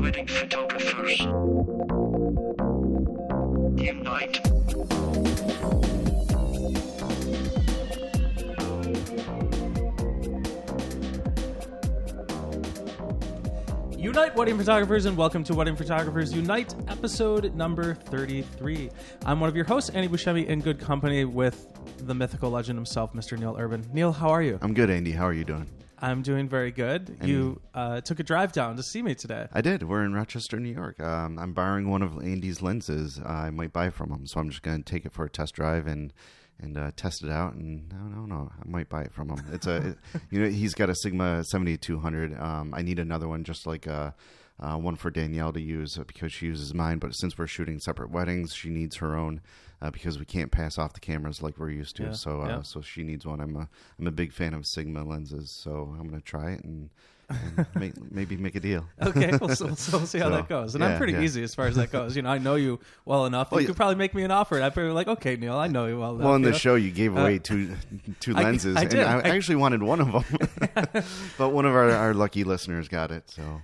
Wedding photographers. Unite. Unite Wedding Photographers and welcome to Wedding Photographers Unite episode number 33. I'm one of your hosts, Andy Buscemi, in good company with the mythical legend himself, Mr. Neil Urban. Neil, how are you? I'm good, Andy. How are you doing? I'm doing very good. You uh, took a drive down to see me today. I did. We're in Rochester, New York. Um, I'm borrowing one of Andy's lenses. I might buy from him, so I'm just going to take it for a test drive and and uh, test it out. And I don't know, I might buy it from him. It's a, it- you know, he's got a Sigma 7200. Um, I need another one, just like uh uh, one for Danielle to use uh, because she uses mine. But since we're shooting separate weddings, she needs her own uh, because we can't pass off the cameras like we're used to. Yeah, so, uh, yeah. so she needs one. I'm a, I'm a big fan of Sigma lenses, so I'm going to try it and make, maybe make a deal. Okay, we'll, so, so we'll see how So, that goes. And I'm yeah, pretty yeah. easy as far as that goes. You know, I know you well enough. You yeah. could probably make me an offer. And I'd probably be like, okay, Neil, I know you well enough. Well, you the know? show, you gave away Uh, two two I- lenses, I and did. I, I- actually wanted one of them, but one of our, our lucky listeners got it. So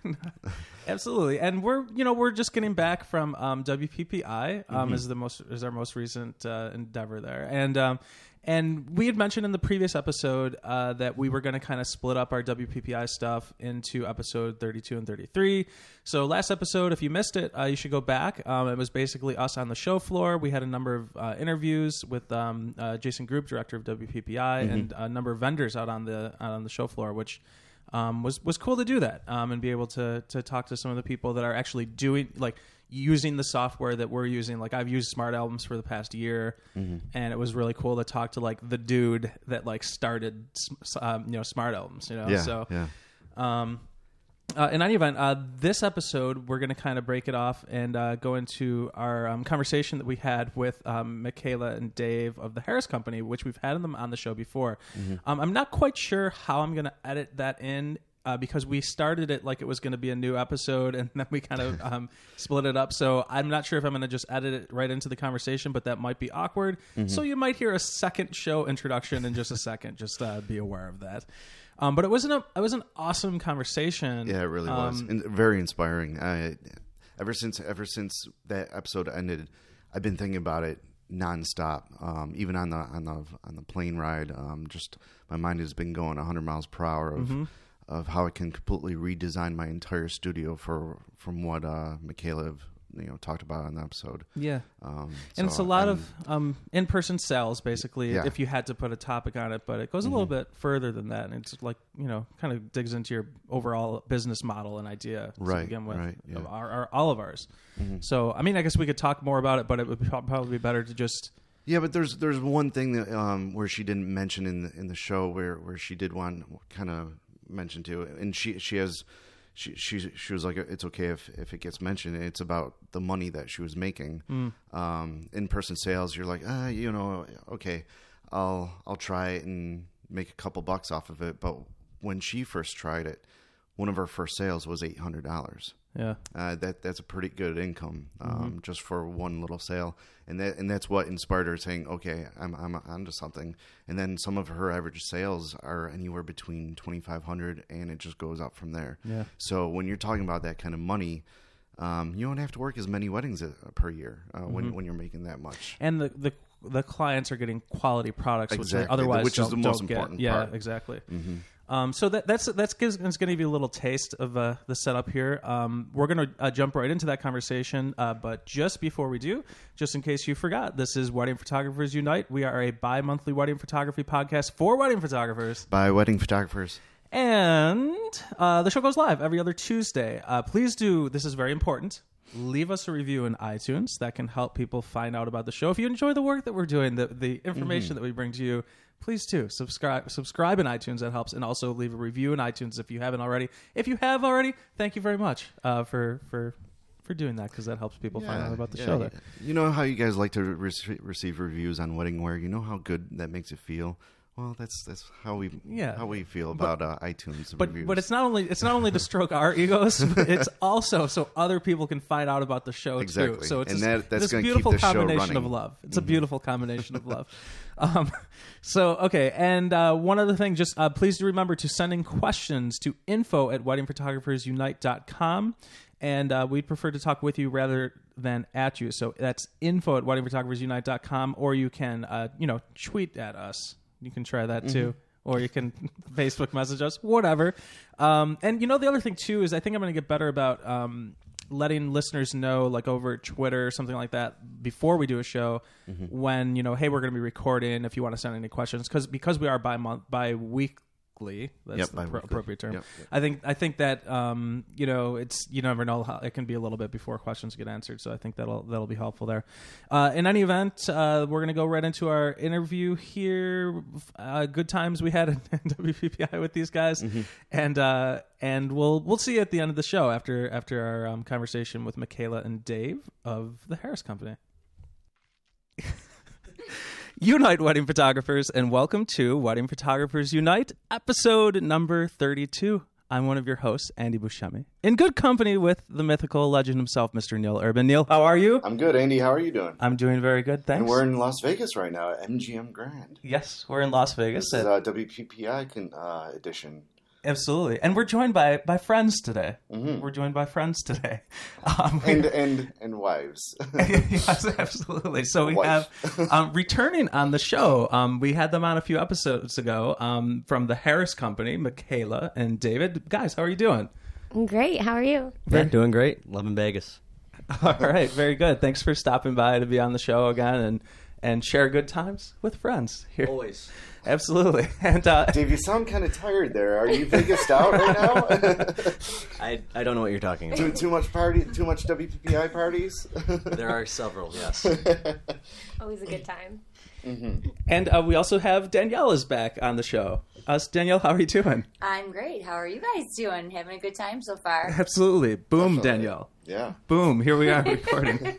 Absolutely, and we're you know we're just getting back from um, WPPI um, Mm-hmm. is the most is our most recent uh, endeavor there, and um, and we had mentioned in the previous episode uh, that we were going to kind of split up our WPPI stuff into episode thirty two and thirty three. So last episode, if you missed it, uh, you should go back. Um, it was basically us on the show floor. We had a number of uh, interviews with um, uh, Jason Groupp, director of WPPI, and a number of vendors out on the out on the show floor, which um, was was cool to do that um, and be able to to talk to some of the people that are actually doing like using the software that we're using. Like I've used Smart Albums for the past year, and it was really cool to talk to like the dude that like started um, you know Smart Albums. You know, yeah, so yeah, um, uh, in any event, uh, this episode we're going to kind of break it off and uh, go into our um, conversation that we had with um, Michaela and Dave of the Harris Company, which we've had them on the show before. Um, I'm not quite sure how I'm going to edit that in. Uh, because we started it like it was going to be a new episode, and then we kind of um, split it up. So I'm not sure if I'm going to just edit it right into the conversation, but that might be awkward. So you might hear a second show introduction in just a second. Just uh, be aware of that. Um, but it wasn't a it was an awesome conversation. yeah. It really was Um, and very inspiring. I, ever since ever since that episode ended, I've been thinking about it nonstop. Um, even on the on the on the plane ride, um, just my mind has been going 100 miles per hour of. Mm-hmm. Of how I can completely redesign my entire studio for from what uh, Michaela, you know, talked about on the episode. Yeah. Um, And it's a lot I'm- of um, in-person sales, basically, Yeah. if you had to put a topic on it. But it goes a little Mm-hmm. bit further than that, and it's like you know, kind of digs into your overall business model and idea to Right, begin with, right, yeah. of our, our, all of ours. Mm-hmm. So, I mean, I guess we could talk more about it, but it would probably be better to just Yeah, but there's there's one thing that um, where she didn't mention in the, in the show where, where she did want kind of mention to, and she she has she she she was like it's okay if if it gets mentioned. It's about the money that she was making. Um, in person sales, you're like, ah, you know, okay, I'll I'll try it and make a couple bucks off of it. But when she first tried it, one of her first sales was eight hundred dollars. Yeah, Uh, that that's a pretty good income um, Mm-hmm. just for one little sale, and that and that's what inspired her saying, "Okay, I'm I'm onto something." And then some of her average sales are anywhere between twenty five hundred, and it just goes up from there. Yeah. So when you're talking about that kind of money, um, you don't have to work as many weddings uh, per year uh, Mm-hmm. when when you're making that much. and the the the clients are getting quality products, which they otherwise which is the most don't get. important Yeah, part. Mm-hmm. Um, so that that's that's going to give you a little taste of uh, the setup here. Um, we're going to uh, jump right into that conversation, uh, but just before we do, just in case you forgot, this is Wedding Photographers Unite. We are a bi-monthly wedding photography podcast for wedding photographers. By wedding photographers. And uh, the show goes live every other Tuesday. Uh, please do, this is very important. Leave us a review in iTunes. That can help people find out about the show. If you enjoy the work that we're doing, the, the information that we bring to you, please do subscribe. Subscribe in iTunes. That helps, and also leave a review in iTunes if you haven't already. If you have already, thank you very much uh, for for for doing that because that helps people find out about the yeah, show. There. You know how you guys like to re- receive reviews on WeddingWire. You know how good that makes it feel Well, that's that's how we Yeah. how we feel about uh, iTunes But reviews. but it's not only it's not only to stroke our egos, but it's also so other people can find out about the show too. So it's And this, that- that's this keep beautiful combination of love. It's a beautiful combination of love. Um, so okay, and uh, one other thing, just uh, please do remember to send in questions to info at weddingphotographersunite.com. And uh, we'd prefer to talk with you rather than at you. So that's info at weddingphotographersunite.com, or you can, uh, you know, tweet at us. You can try that too. Or you can Facebook message us, whatever. Um, and you know, the other thing too is I think I'm going to get better about um, letting listeners know, like over Twitter or something like that, before we do a show, when you know, hey, we're going to be recording. If you want to send any questions, because because we are by month by weekly. That's Yep, the bi-weekly. appropriate term. Yep, yep. I think I think that um, you know it's you never know how it can be a little bit before questions get answered. So I think that'll that'll be helpful there. Uh, in any event, uh, we're gonna go right into our interview here. Uh, good times we had in WPPI with these guys, Mm-hmm. and uh, and we'll we'll see you at the end of the show after after our um, conversation with Michaela and Dave of the Harris Company. Unite Wedding Photographers, and welcome to Wedding Photographers Unite, episode number 32. I'm one of your hosts, Andy Buscemi, in good company with the mythical legend himself, Mr. Neil Urban. Neil, how are you? I'm good, Andy. How are you doing? I'm doing very good, thanks. And we're in Las Vegas right now at MGM Grand. yes, we're in Las Vegas. This is at- uh, WPPI con- uh, edition. Absolutely, and we're joined by by friends today. We're joined by friends today. Um, And and and wives. yes, absolutely. So we Wife. have um, returning on the show. Um, we had them on a few episodes ago um, from the Harris Company, Michaela and David. Guys, how are you doing? Great. How are you? Yeah, doing great. Loving Vegas. All right, very good. Thanks for stopping by to be on the show again and and share good times with friends here. Always. Absolutely. And uh, Dave, you sound kind of tired there. Are you biggest out right now? I, I don't know what you're talking too, about. too much party? Too much WPPI parties? There are several, yes. Always a good time. and uh, we also have Danielle is back on the show. Us, Danielle, how are you doing? I'm great. How are you guys doing? Having a good time so far? Absolutely. Boom, Definitely. Danielle. yeah. Boom. Here we are recording.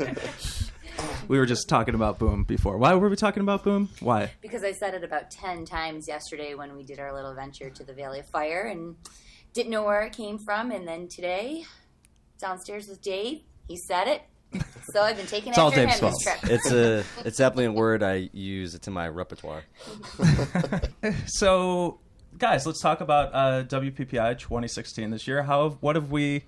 We were just talking about Boom before. Why were we talking about Boom? Why? Because I said it about 10 times yesterday when we did our little venture to the Valley of Fire and didn't know where it came from. And then today, downstairs with Dave, he said it. So I've been taking It's all after Dave's him fault. this trip. It's a it's definitely a word I use. It's in my repertoire. So, guys, let's talk about uh, WPPI 2016 this year. How have, what have we?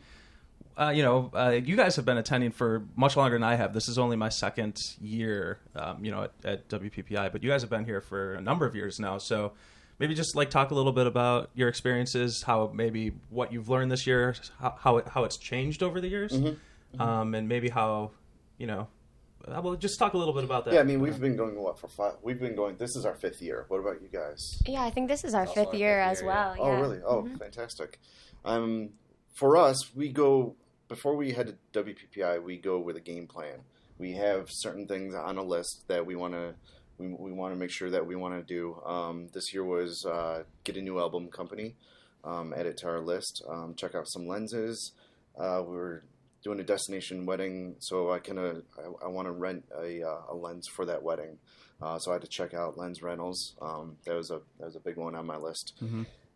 Uh, you know, uh, you guys have been attending for much longer than I have. This is only my second year, um, you know, at, at WPPI, but you guys have been here for a number of years now. So, maybe just like talk a little bit about your experiences, how maybe what you've learned this year, how how, it, how it's changed over the years, Um, and maybe how you know. uh, Well, just talk a little bit about that. Yeah, I mean, we've been going what for five? We've been going. This is our fifth year. What about you guys? Yeah, I think this is our fifth our year fifth as year, well. Oh, yeah. really? Oh, fantastic. Um, for us, we go before we head to WPPI. We go with a game plan. We have certain things on a list that we want to we, we want to make sure that we want to do. Um, this year was uh, get a new album company, um, add it to our list, um, check out some lenses. Uh, we were doing a destination wedding, so I kind of I, I want to rent a, uh, a lens for that wedding. Uh, so I had to check out lens rentals. Um, that was a that was a big one on my list.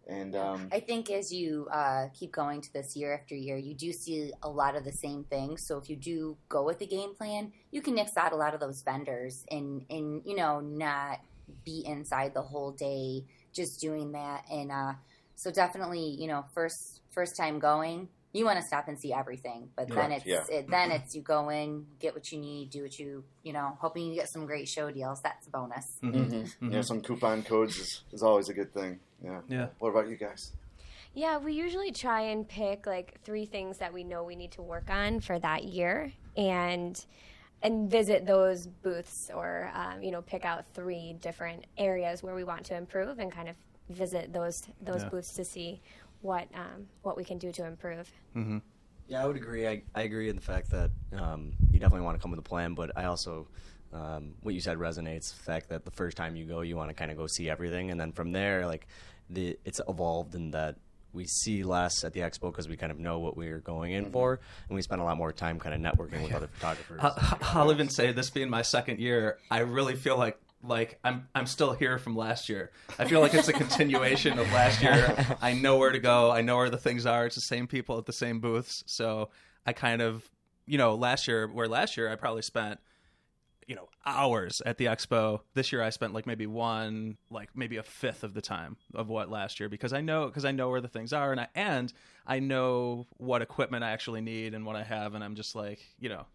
And um, I think as you uh, keep going to this year after year, you do see a lot of the same things. So if you do go with the game plan, you can nix out a lot of those vendors and and you know not be inside the whole day just doing that. And uh, so definitely, you know, first first time going, you want to stop and see everything. But then Correct, it's it, then it's you go in, get what you need, do what you you know, hoping you get some great show deals. That's a bonus. mhm. yeah, some coupon codes is, is always a good thing. Yeah. Yeah. What about you guys? Yeah, we usually try and pick like three things that we know we need to work on for that year, and and visit those booths or um, you know pick out three different areas where we want to improve and kind of visit those those Yeah. booths to see what um, what we can do to improve. Yeah, I would agree. I, I agree in the fact that um, you definitely want to come with a plan, but I also, um, what you said resonates. The fact that the first time you go, you want to kind of go see everything, and then from there, like, the it's evolved in that we see less at the expo because we kind of know what we're going in for, and we spend a lot more time kind of networking with other photographers. I- I'll even say this being my second year, I really feel like like I'm I'm still here from last year. I feel like it's a continuation of last year. I know where to go. I know where the things are. It's the same people at the same booths. So I kind of, you know, last year where last year I probably spent you know hours at the expo this year i spent like maybe one like maybe a fifth of the time of what last year because i know because i know where the things are and i and i know what equipment i actually need and what i have and i'm just like you know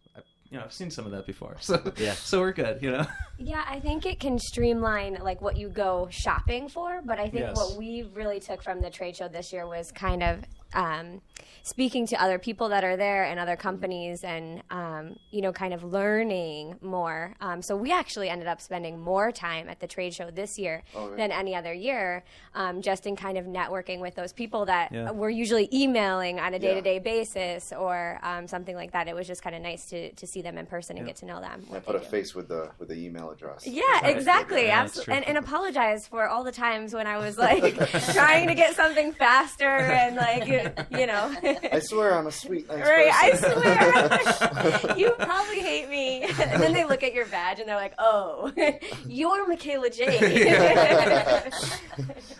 you know i've seen some of that before so Yeah. so we're good you know Yeah, I think it can streamline like what you go shopping for, but I think Yes. what we really took from the trade show this year was kind of um, speaking to other people that are there and other companies and um, you know kind of learning more. Um, so we actually ended up spending more time at the trade show this year than any other year, um, just in kind of networking with those people that Yeah. we're usually emailing on a day to day basis or um, something like that. It was just kind of nice to, to see them in person and get to know them. I put a do. face with the with the email address. Yeah, exactly. Yeah, Absolutely. And, and apologize for all the times when I was like trying to get something faster and like, you know. I swear I'm a sweet nice Right, I swear. you probably hate me. And then they look at your badge and they're like, oh, you're Michaela Jane.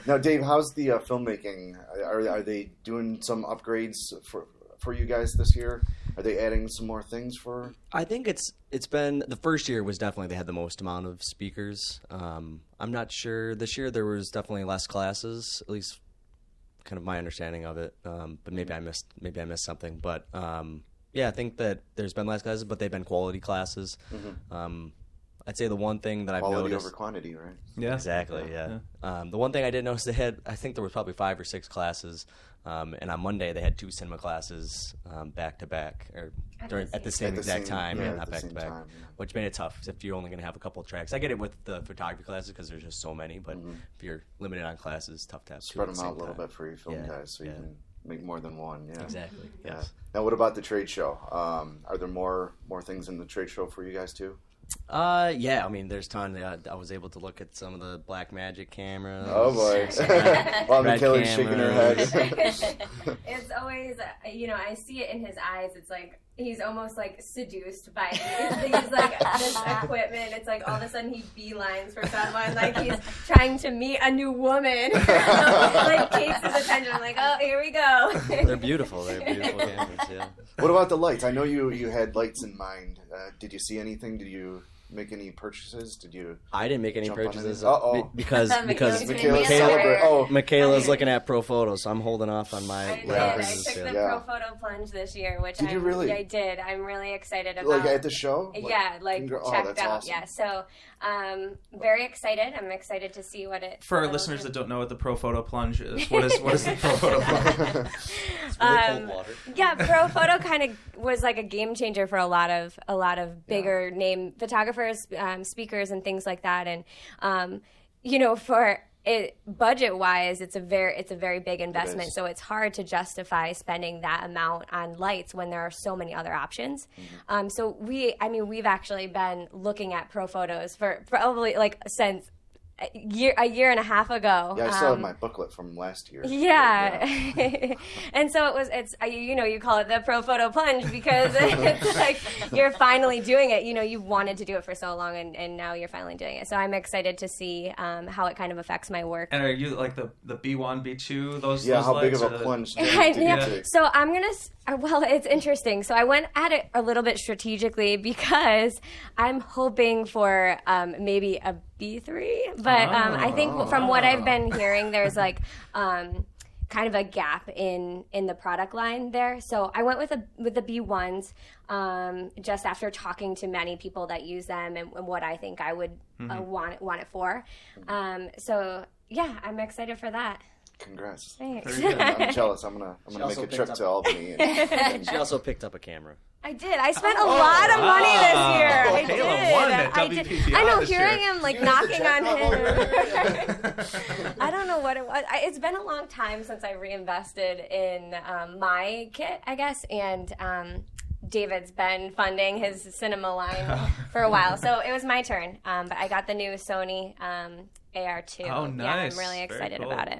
now, Dave, how's the uh, filmmaking? Are are they doing some upgrades for for you guys this year? Are they adding some more things for? I think it's it's been the first year was definitely they had the most amount of speakers. Um, I'm not sure this year there was definitely less classes, at least kind of my understanding of it. Um, but maybe I missed maybe I missed something. But um, yeah, I think that there's been less classes, but they've been quality classes. Um, I'd say the one thing that I've Quality noticed over quantity, right? yeah Exactly. Yeah. Um, the one thing I did notice they had, I think there was probably five or six classes, um, and on Monday they had two cinema classes um, back to back or during at the same At the exact same- time, yeah, yeah, not back to back, time, yeah. which made it tough if you're only going to have a couple of tracks. I get it with the photography classes because there's just so many, but if you're limited on classes, it's tough to have two Mm-hmm. Spread at them out a little time. bit for you film Yeah, guys, so you can make more than one. Yeah, Exactly. Yeah. Yes. Now, what about the trade show? Um, are there more more things in the trade show for you guys too? Uh, yeah. I mean, there's ton. Uh, I was able to look at some of the Blackmagic cameras. Oh boy! While Red shaking her head. it's always, uh, you know, I see it in his eyes. It's like he's almost like seduced by these like this equipment. It's like all of a sudden he beelines for someone, like he's trying to meet a new woman. like takes his attention. I'm like, oh, here we go. They're beautiful. They're beautiful cameras. Yeah. what about the lights? I know you you had lights in mind. Uh, did you see anything? Did you make any purchases? Did you? I didn't make any purchases. Uh, Uh-oh. because because Michaela's Michaela Michaela- Oh, Michaela's looking at Profotos, so I'm holding off on my I did. Yeah. I took the Yeah. pro photo plunge this year, which Did I'm, really? I did. I'm really excited about. like at the show? yeah, like Congra- oh, checked that's out. awesome. Yeah, so um, very excited. I'm excited to see what it. for our listeners do. that don't know what the Profoto plunge is what is what is the Profoto plunge Um, water. yeah, Pro Photo kind of was like a game changer for a lot of a lot of bigger name photographers, um, speakers, and things like that. And um, you know, for it budget wise, it's a very it's a very big investment. is. so it's hard to justify spending that amount on lights when there are so many other options. Mm-hmm. Um, so we, I mean, we've actually been looking at Profotos for probably like since. A year, a year and a half ago. Yeah, I still have Um, my booklet from last year. yeah. and so it was, it's, you know, you call it the Profoto plunge because it's like you're finally doing it. You know, you wanted to do it for so long and, and now you're finally doing it. So I'm excited to see um, how it kind of affects my work. and are you like the the b1 b2 those Yeah, those how big of a the- plunge did, I- did you yeah. take? So I'm gonna. uh, Well, it's interesting. So I went at it a little bit strategically because I'm hoping for um, maybe a B3. But um, I think from what I've been hearing, there's like. Um, kind of a gap in in the product line there so i went with a with the b1s um, just after talking to many people that use them and, and what i think i would uh, want it want it for um, so yeah i'm excited for that Congrats. thanks Very good. I'm jealous. I'm gonna I'm gonna make a trip up- to Albany. And, She also picked up a camera. I did. I spent a lot of money this wow. year. I Caleb did. won at I did. WPPI I know. Here year. I am, like You missed the knocking on him. I don't know what it was. I, it's been a long time since I reinvested in um, my kit, I guess, and. Um, David's been funding his cinema line for a while, so it was my turn. Um, but I got the new Sony um, AR2. Oh, nice! Yeah, I'm really excited cool. about it.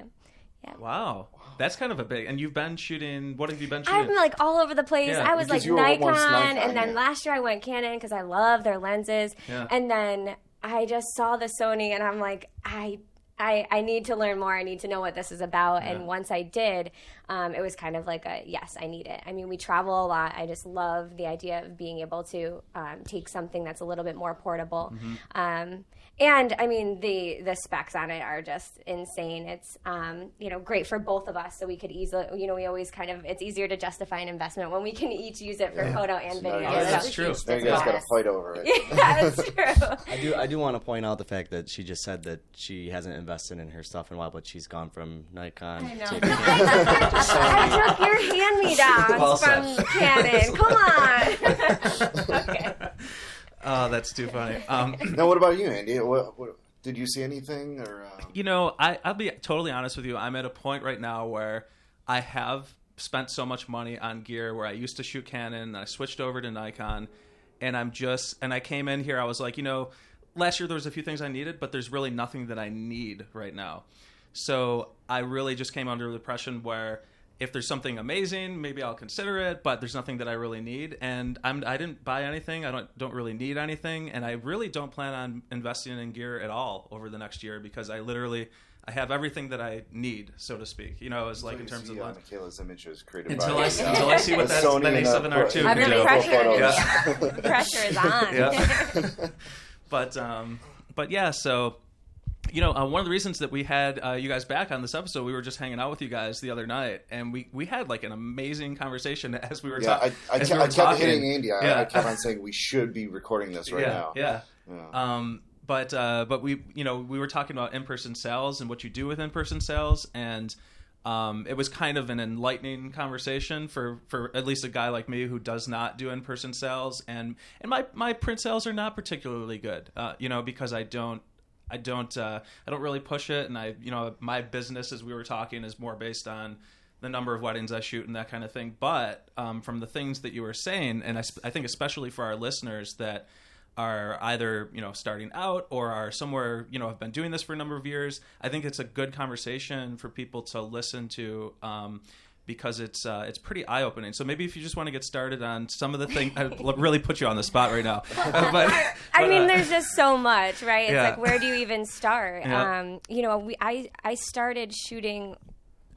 Wow that's kind of a big and you've been shooting what have you been I've shooting been like all over the place. Yeah, I was because like Nikon, Nikon, and then yeah. last year I went Canon because I love their lenses. Yeah. And then I just saw the Sony and I'm like, I I, I need to learn more. I need to know what this is about. And once I did, um, it was kind of like a yes, I need it. I mean, we travel a lot. I just love the idea of being able to um, take something that's a little bit more portable. Um, and I mean, the the specs on it are just insane. It's um, you know great for both of us, so we could easily you know we always kind of it's easier to justify an investment when we can each use it for photo and So now video. you guys- So- That's true. Now you guys got to fight over it. yeah, that's true. I do. I do want to point out the fact that she just said that she hasn't invested in her stuff in a while, but she's gone from Nikon I know. to I took your hand me downs said. from Canon. Come on. okay. Oh, that's too funny. Um, Now, what about you, Andy? What, what, did you see anything? Or uh, you know, I, I'll be totally honest with you. I'm at a point right now where I have spent so much money on gear where I used to shoot Canon and I switched over to Nikon and I'm just and I came in here I was like, you know, last year there was a few things I needed, but there's really nothing that I need right now. So I really just came under the impression where if there's something amazing, maybe I'll consider it, but there's nothing that I really need. And I'm I didn't buy anything. I don't don't really need anything, and I really don't plan on investing in gear at all over the next year because I literally I have everything that I need, so to speak. You know, it's like in terms of uh, lens. Michaela's images created Until by I, until I see what The that, Sony that A7R uh, two I'm can do. pressured. photos. Pressure is on. Yeah. but um, but yeah, so you know, uh, one of the reasons that we had uh, you guys back on this episode, we were just hanging out with you guys the other night, and we we had like an amazing conversation as we were Yeah, I, talking. I, as kept, we I kept talking. hitting Andy. I, Yeah. I kept on saying we should be recording this right yeah, now. yeah. Yeah. Um, but uh, but we you know we were talking about in person sales and what you do with in person sales, and um, it was kind of an enlightening conversation for, for at least a guy like me who does not do in person sales, and and my my print sales are not particularly good, uh, you know, because I don't. I don't. Uh, I don't really push it, and I, you know, my business, as we were talking, is more based on the number of weddings I shoot and that kind of thing. But um, from the things that you were saying, and I, I think especially for our listeners that are either you know starting out or are somewhere you know have been doing this for a number of years, I think it's a good conversation for people to listen to. Um, because it's uh, it's pretty eye opening. So maybe if you just want to get started on some of the things, I really put you on the spot right now. Uh, but, I but, mean, uh, there's just so much, right? It's Yeah. like, where do you even start? Yeah. Um, you know, we I I started shooting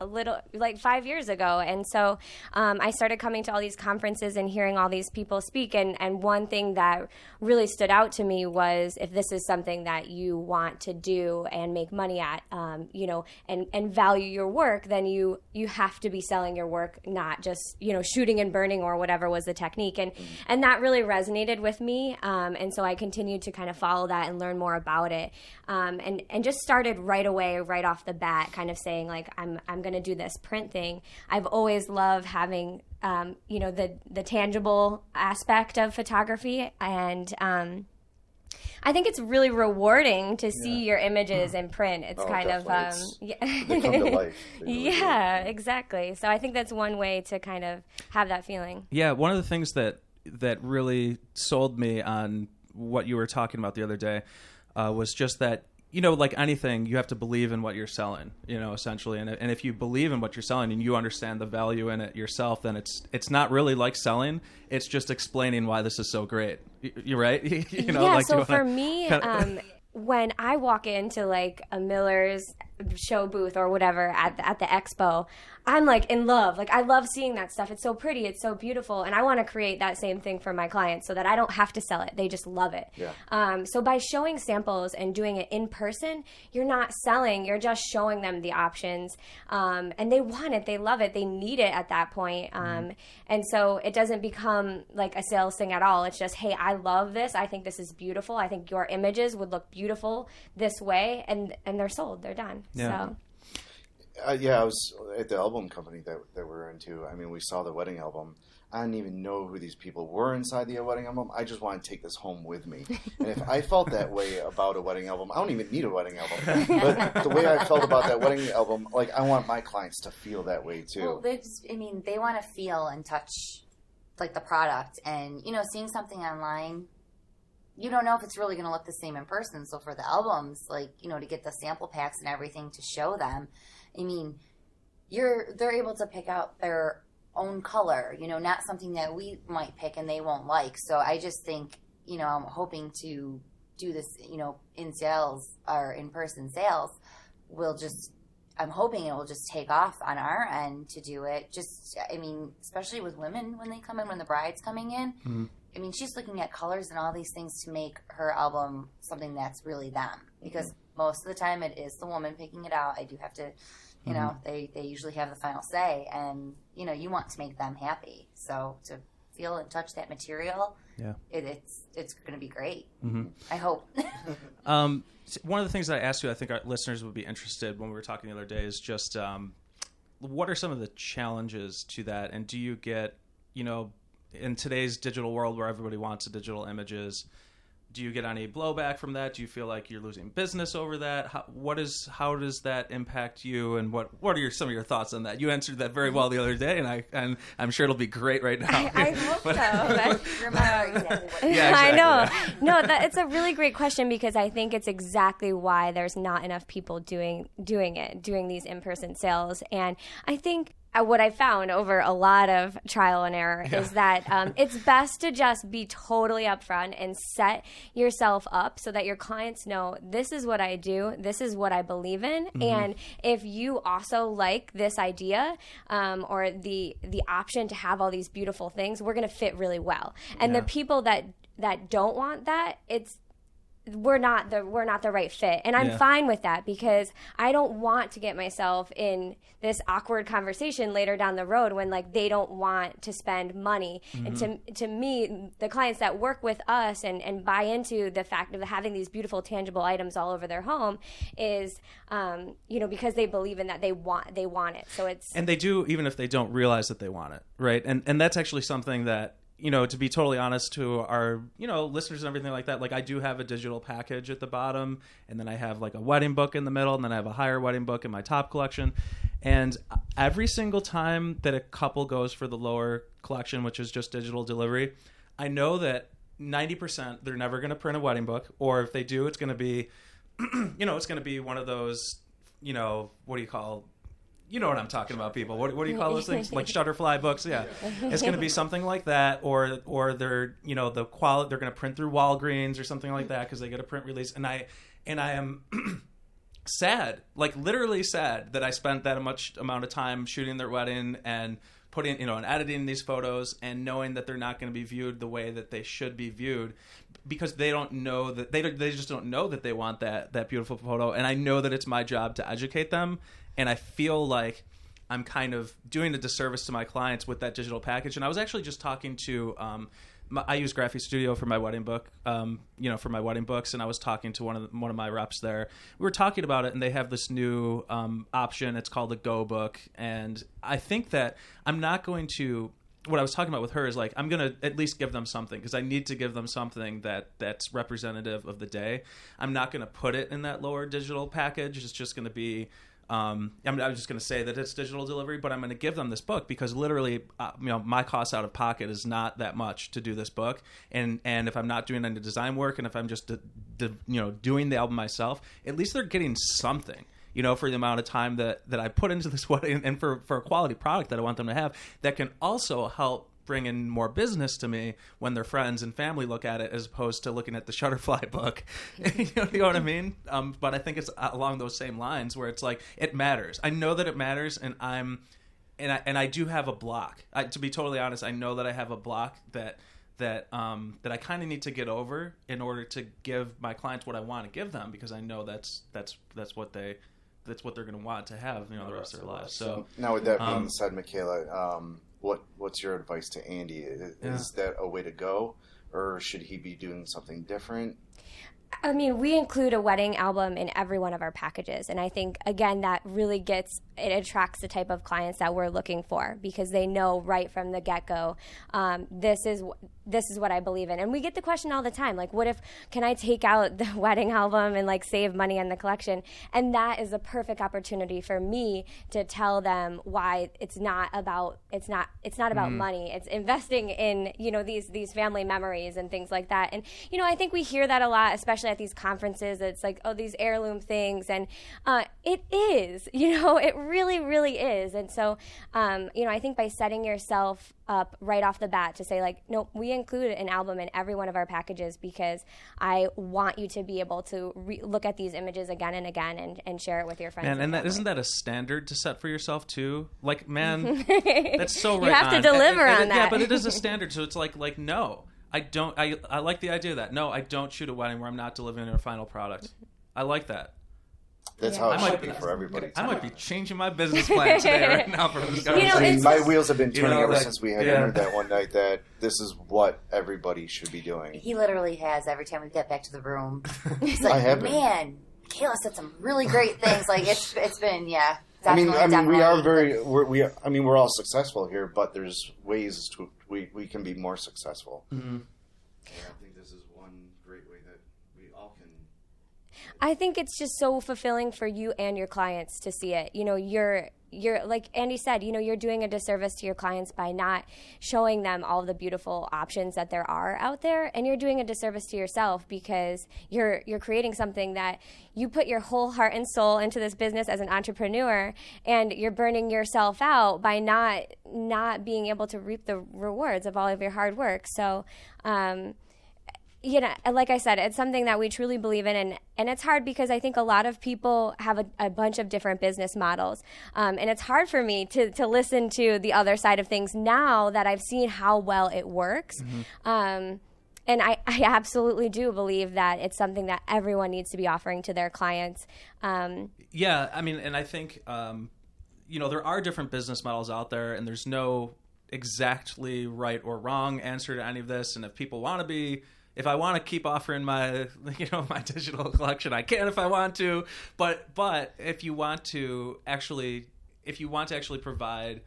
a little like five years ago, and so um, I started coming to all these conferences and hearing all these people speak. And and one thing that really stood out to me was if this is something that you want to do and make money at, um, you know, and and value your work, then you you have to be selling your work, not just you know shooting and burning or whatever was the technique. And and that really resonated with me. Um, and so I continued to kind of follow that and learn more about it. Um, and and just started right away, right off the bat, kind of saying like I'm I'm going to do this print thing. I've always loved having um, you know the the tangible aspect of photography and. Um, I think it's really rewarding to see your images in print. It's Oh, kind of um, definitely. yeah, They come to life. They really yeah, exactly. So I think that's one way to kind of have that feeling. Yeah, one of the things that that really sold me on what you were talking about the other day uh, was just that you know, like anything, you have to believe in what you're selling. You know, essentially, and and if you believe in what you're selling and you understand the value in it yourself, then it's it's not really like selling. It's just explaining why this is so great. You're right. you know, yeah. like, so for me, um, when I walk into like a Miller's show booth or whatever at the, at the expo, I'm like in love. Like I love seeing that stuff. It's so pretty. It's so beautiful, and I want to create that same thing for my clients so that I don't have to sell it. They just love it. Yeah. Um, so by showing samples and doing it in person, you're not selling. You're just showing them the options, um, and they want it. They love it. They need it at that point. Um, and so it doesn't become like a sales thing at all. It's just, hey, I love this. I think this is beautiful. I think your images would look beautiful this way, and and they're sold. They're done. Yeah. So. Uh, yeah, I was at the album company that that we're into. I mean, we saw the wedding album. I didn't even know who these people were inside the wedding album. I just want to take this home with me. And if I felt that way about a wedding album, I don't even need a wedding album. But the way I felt about that wedding album, like I want my clients to feel that way too. Well, they just, I mean, they want to feel and touch like the product, and you know, seeing something online, you don't know if it's really going to look the same in person. So for the albums, like you know, to get the sample packs and everything to show them, I mean, you're they're able to pick out their own color, you know, not something that we might pick and they won't like. So I just think, you know, I'm hoping to do this, you know, in sales or in person sales, we'll just. I'm hoping it will just take off on our end to do it. Just, I mean, especially with women when they come in, when the bride's coming in. Mm-hmm. I mean, she's looking at colors and all these things to make her album something that's really them. Because most of the time, it is the woman picking it out. I do have to, you know, Mm-hmm. they they usually have the final say, and you know, you want to make them happy. So to feel and touch that material, Yeah. it, it's it's going to be great. Mm-hmm. I hope. Um, one of the things that I asked you, I think our listeners would be interested when we were talking the other day, is just um, what are some of the challenges to that, and do you get, you know, in today's digital world where everybody wants digital images, do you get any blowback from that? Do you feel like you're losing business over that? How, what is how does that impact you, and what what are your, some of your thoughts on that? You answered that very well the other day, and I and I'm sure it'll be great right now. I, I hope so. That- Remember exactly I exactly. know. No, that it's a really great question because I think it's exactly why there's not enough people doing doing it, doing these in person sales, and I think. Uh, What I found over a lot of trial and error is that um, it's best to just be totally upfront and set yourself up so that your clients know this is what I do, this is what I believe in, and if you also like this idea um, or the the option to have all these beautiful things, we're going to fit really well. And the people that that don't want that, it's we're not the we're not the right fit. And i'm Yeah. fine with that because i don't want to get myself in this awkward conversation later down the road when like they don't want to spend money. And to to me the clients that work with us and and buy into the fact of having these beautiful tangible items all over their home is um you know because they believe in that they want they want it. So it's and they do even if they don't realize that they want it right? And and that's actually something that you know to be totally honest to our you know listeners and everything like that like i do have a digital package at the bottom and then i have like a wedding book in the middle and then i have a higher wedding book in my top collection. And every single time that a couple goes for the lower collection which is just digital delivery i know that 90% they're never going to print a wedding book or if they do it's going to be you know it's going to be one of those you know what do you call you know what I'm talking about, people. What, what do you call those things? Like Shutterfly books, yeah. It's going to be something like that, or or they're you know the quality they're going to print through Walgreens or something like that because they get a print release. And I and I am sad, like literally sad that I spent that much amount of time shooting their wedding and putting you know and editing these photos and knowing that they're not going to be viewed the way that they should be viewed because they don't know that they don't, they just don't know that they want that that beautiful photo and I know that it's my job to educate them and I feel like I'm kind of doing a disservice to my clients with that digital package and I was actually just talking to um, my, I use Graphistudio for my wedding book, um, you know, for my wedding books, and I was talking to one of the, one of my reps there. We were talking about it, and they have this new um, option. It's called the Go Book, and I think that I'm not going to. What I was talking about with her is like I'm gonna at least give them something because I need to give them something that that's representative of the day. I'm not gonna put it in that lower digital package. It's just gonna be um, I'm, I'm just going to say that it's digital delivery, but I'm going to give them this book because literally, uh, you know, my cost out of pocket is not that much to do this book, and and if I'm not doing any design work, and if I'm just, d- d- you know, doing the album myself, at least they're getting something. You know, for the amount of time that, that I put into this and for for a quality product that I want them to have, that can also help bring in more business to me when their friends and family look at it as opposed to looking at the Shutterfly book. you, know, you know what I mean? Um, but I think it's along those same lines where it's like it matters. I know that it matters, and I'm and I and I do have a block. I, to be totally honest, I know that I have a block that that um, that I kind of need to get over in order to give my clients what I want to give them because I know that's that's that's what they that's what they're going to want to have you know the rest of their lives. So now, with that being um, said, Michaela, um, what what's your advice to Andy? Is, Yeah. that a way to go, or should he be doing something different? I mean, we include a wedding album in every one of our packages. And I think, again, that really gets, it attracts the type of clients that we're looking for because they know right from the get go, um, this is. This is what I believe in. And we get the question all the time like, what if, can I take out the wedding album and like save money on the collection? And that is a perfect opportunity for me to tell them why it's not about, it's not, it's not about money. It's investing in, you know, these, these family memories and things like that. And, you know, I think we hear that a lot, especially at these conferences. It's like, oh, these heirloom things. And uh, it is you know it really really is and so um, you know i think by setting yourself up right off the bat to say like no we include an album in every one of our packages because i want you to be able to re- look at these images again and again and, and share it with your friends Man, and that family. isn't that a standard to set for yourself too? Like, man, that's so You right. have to deliver And- and- on Yeah, but it is a standard, so it's like, like no, I don't. I I like the idea of that. No, I don't shoot a wedding where I'm not delivering a final product. I like that. That's Yeah. how I it might should be- be for everybody. I might be changing my business plan today right now from this You know, I mean, my wheels have been You turning know, ever like- since we had yeah. entered that one night. That this is what everybody should be doing. He literally has every time we get back to the room. He's I like, have man, Kayla said some really great things. Like it's it's been yeah. I mean, I mean, we are very. We're, we, I mean, we're all successful here, but there's ways to we, we can be more successful. Mhm. I think this is one great way that we all can. I think it's just so fulfilling for you and your clients to see it. You know, you're you're like Andy said, you know, you're doing a disservice to your clients by not showing them all the beautiful options that there are out there and you're doing a disservice to yourself because you're you're creating something that you put your whole heart and soul into this business as an entrepreneur and you're burning yourself out by not not being able to reap the rewards of all of your hard work. So, um you know, like I said, it's something that we truly believe in, and, and it's hard because I think a lot of people have a, a bunch of different business models, um, and it's hard for me to to listen to the other side of things now that I've seen how well it works. Um, and I, I absolutely do believe that it's something that everyone needs to be offering to their clients. Um, Yeah, I mean, and I think um, you know there are different business models out there, and there's no exactly right or wrong answer to any of this. And if people want to be, if I want to keep offering my you know my digital collection, I can if I want to. But but if you want to actually, if you want to actually provide.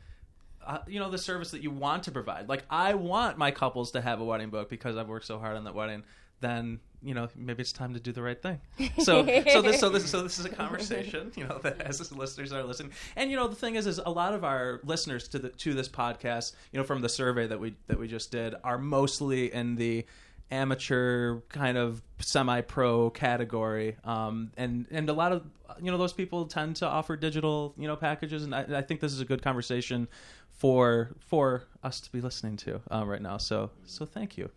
Uh, you know the service that you want to provide. Like I want my couples to have a wedding book because I've worked so hard on that wedding. Then you know maybe it's time to do the right thing. So so this so this so this is a conversation. You know that as listeners are listening, and you know the thing is is a lot of our listeners to the to this podcast, you know from the survey that we that we just did, are mostly in the amateur kind of semi-pro category um, and and a lot of you know those people tend to offer digital you know packages and I, I think this is a good conversation for for us to be listening to um, right now so so thank you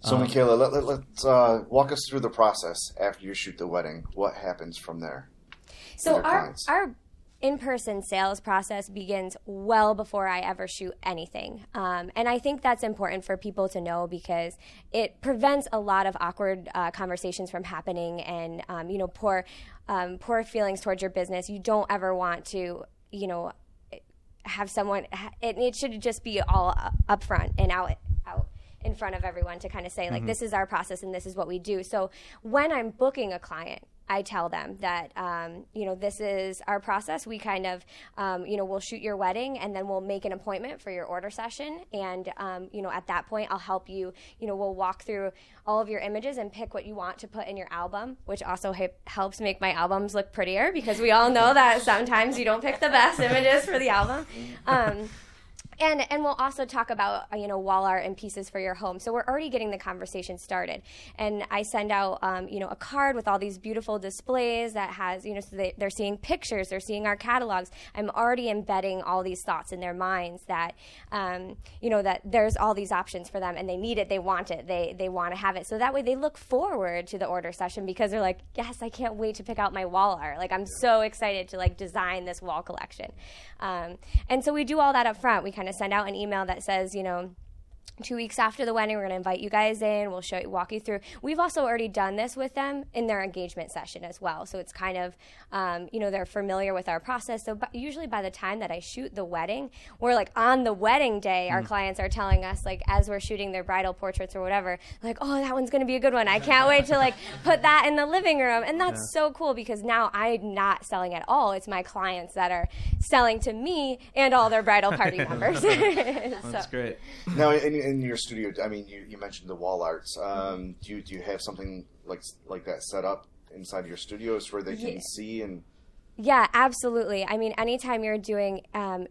So, Um, Michaela, let, let, let's uh, walk us through the process after you shoot the wedding. What happens from there? So our clients. our in-person sales process begins well before I ever shoot anything, um, and I think that's important for people to know because it prevents a lot of awkward uh, conversations from happening, and um, you know, poor um, poor feelings towards your business. You don't ever want to, you know, have someone. It, it should just be all up front and out out in front of everyone to kind of say like this is our process and this is what we do so when i'm booking a client i tell them that um, you know this is our process. We kind of um, you know we'll shoot your wedding and then we'll make an appointment for your order session. And um, you know at that point i'll help you you know we'll walk through all of your images and pick what you want to put in your album which also he- helps make my albums look prettier because we all know that sometimes you don't pick the best images for the album. Um, and and we'll also talk about you know wall art and pieces for your home. So we're already getting the conversation started. And I send out um, you know a card with all these beautiful displays that has you know so they, they're seeing pictures, they're seeing our catalogs. I'm already embedding all these thoughts in their minds that um, you know that there's all these options for them and they need it, they want it, they they want to have it. So that way they look forward to the order session because they're like, yes, I can't wait to pick out my wall art. Like I'm so excited to like design this wall collection. Um, and so we do all that up front. We kind of send out an email that says, you know, two weeks after the wedding, we're going to invite you guys in. We'll show you, walk you through. We've also already done this with them in their engagement session as well. So it's kind of, um, you know, they're familiar with our process. So but usually by the time that I shoot the wedding, we're like on the wedding day, our clients are telling us, like, as we're shooting their bridal portraits or whatever, like, oh, that one's going to be a good one. I can't wait to like put that in the living room. And that's so cool because now I'm not selling at all. It's my clients that are selling to me and all their bridal party members. that's So- great Now, in, in your studio, I mean, you, you mentioned the wall arts. Um, do you do you have something like like that set up inside your studios where they can Yeah. see and Yeah, absolutely. I mean, anytime you're doing um,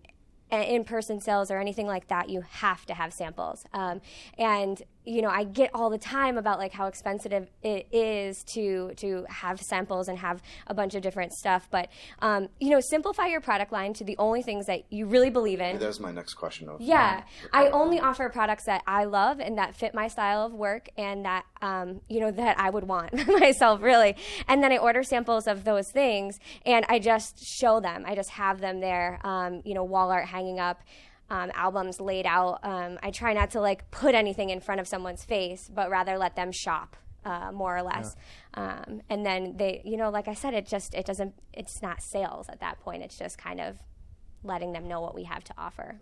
in person sales or anything like that, you have to have samples. Um, and you know, I get all the time about like how expensive it is to to have samples and have a bunch of different stuff. But um, you know, simplify your product line to the only things that you really believe in. That was my next question. Of, Yeah, I only offer products that I love and that fit my style of work and that um, you know that I would want myself really. And then I order samples of those things and I just show them. I just have them there. Um, you know, wall art hanging up. Um, albums laid out. Um, I try not to like put anything in front of someone's face, but rather let them shop uh, more or less. Um, and then they, you know, like I said, it just it doesn't. It's not sales at that point. It's just kind of letting them know what we have to offer.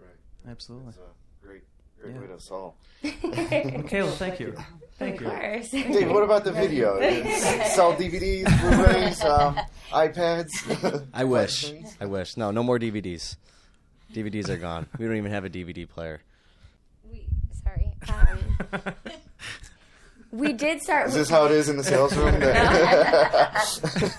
Absolutely. That's a great, great way to solve. Kayla, thank you. Thank you. Of course. Dave, what about the video? Sell DVDs, Blu-rays, um, iPads. I wish. I wish. No, no more DVDs. DVDs are gone. We don't even have a DVD player. we, sorry. Um, we did start. Is this how it is in the sales room?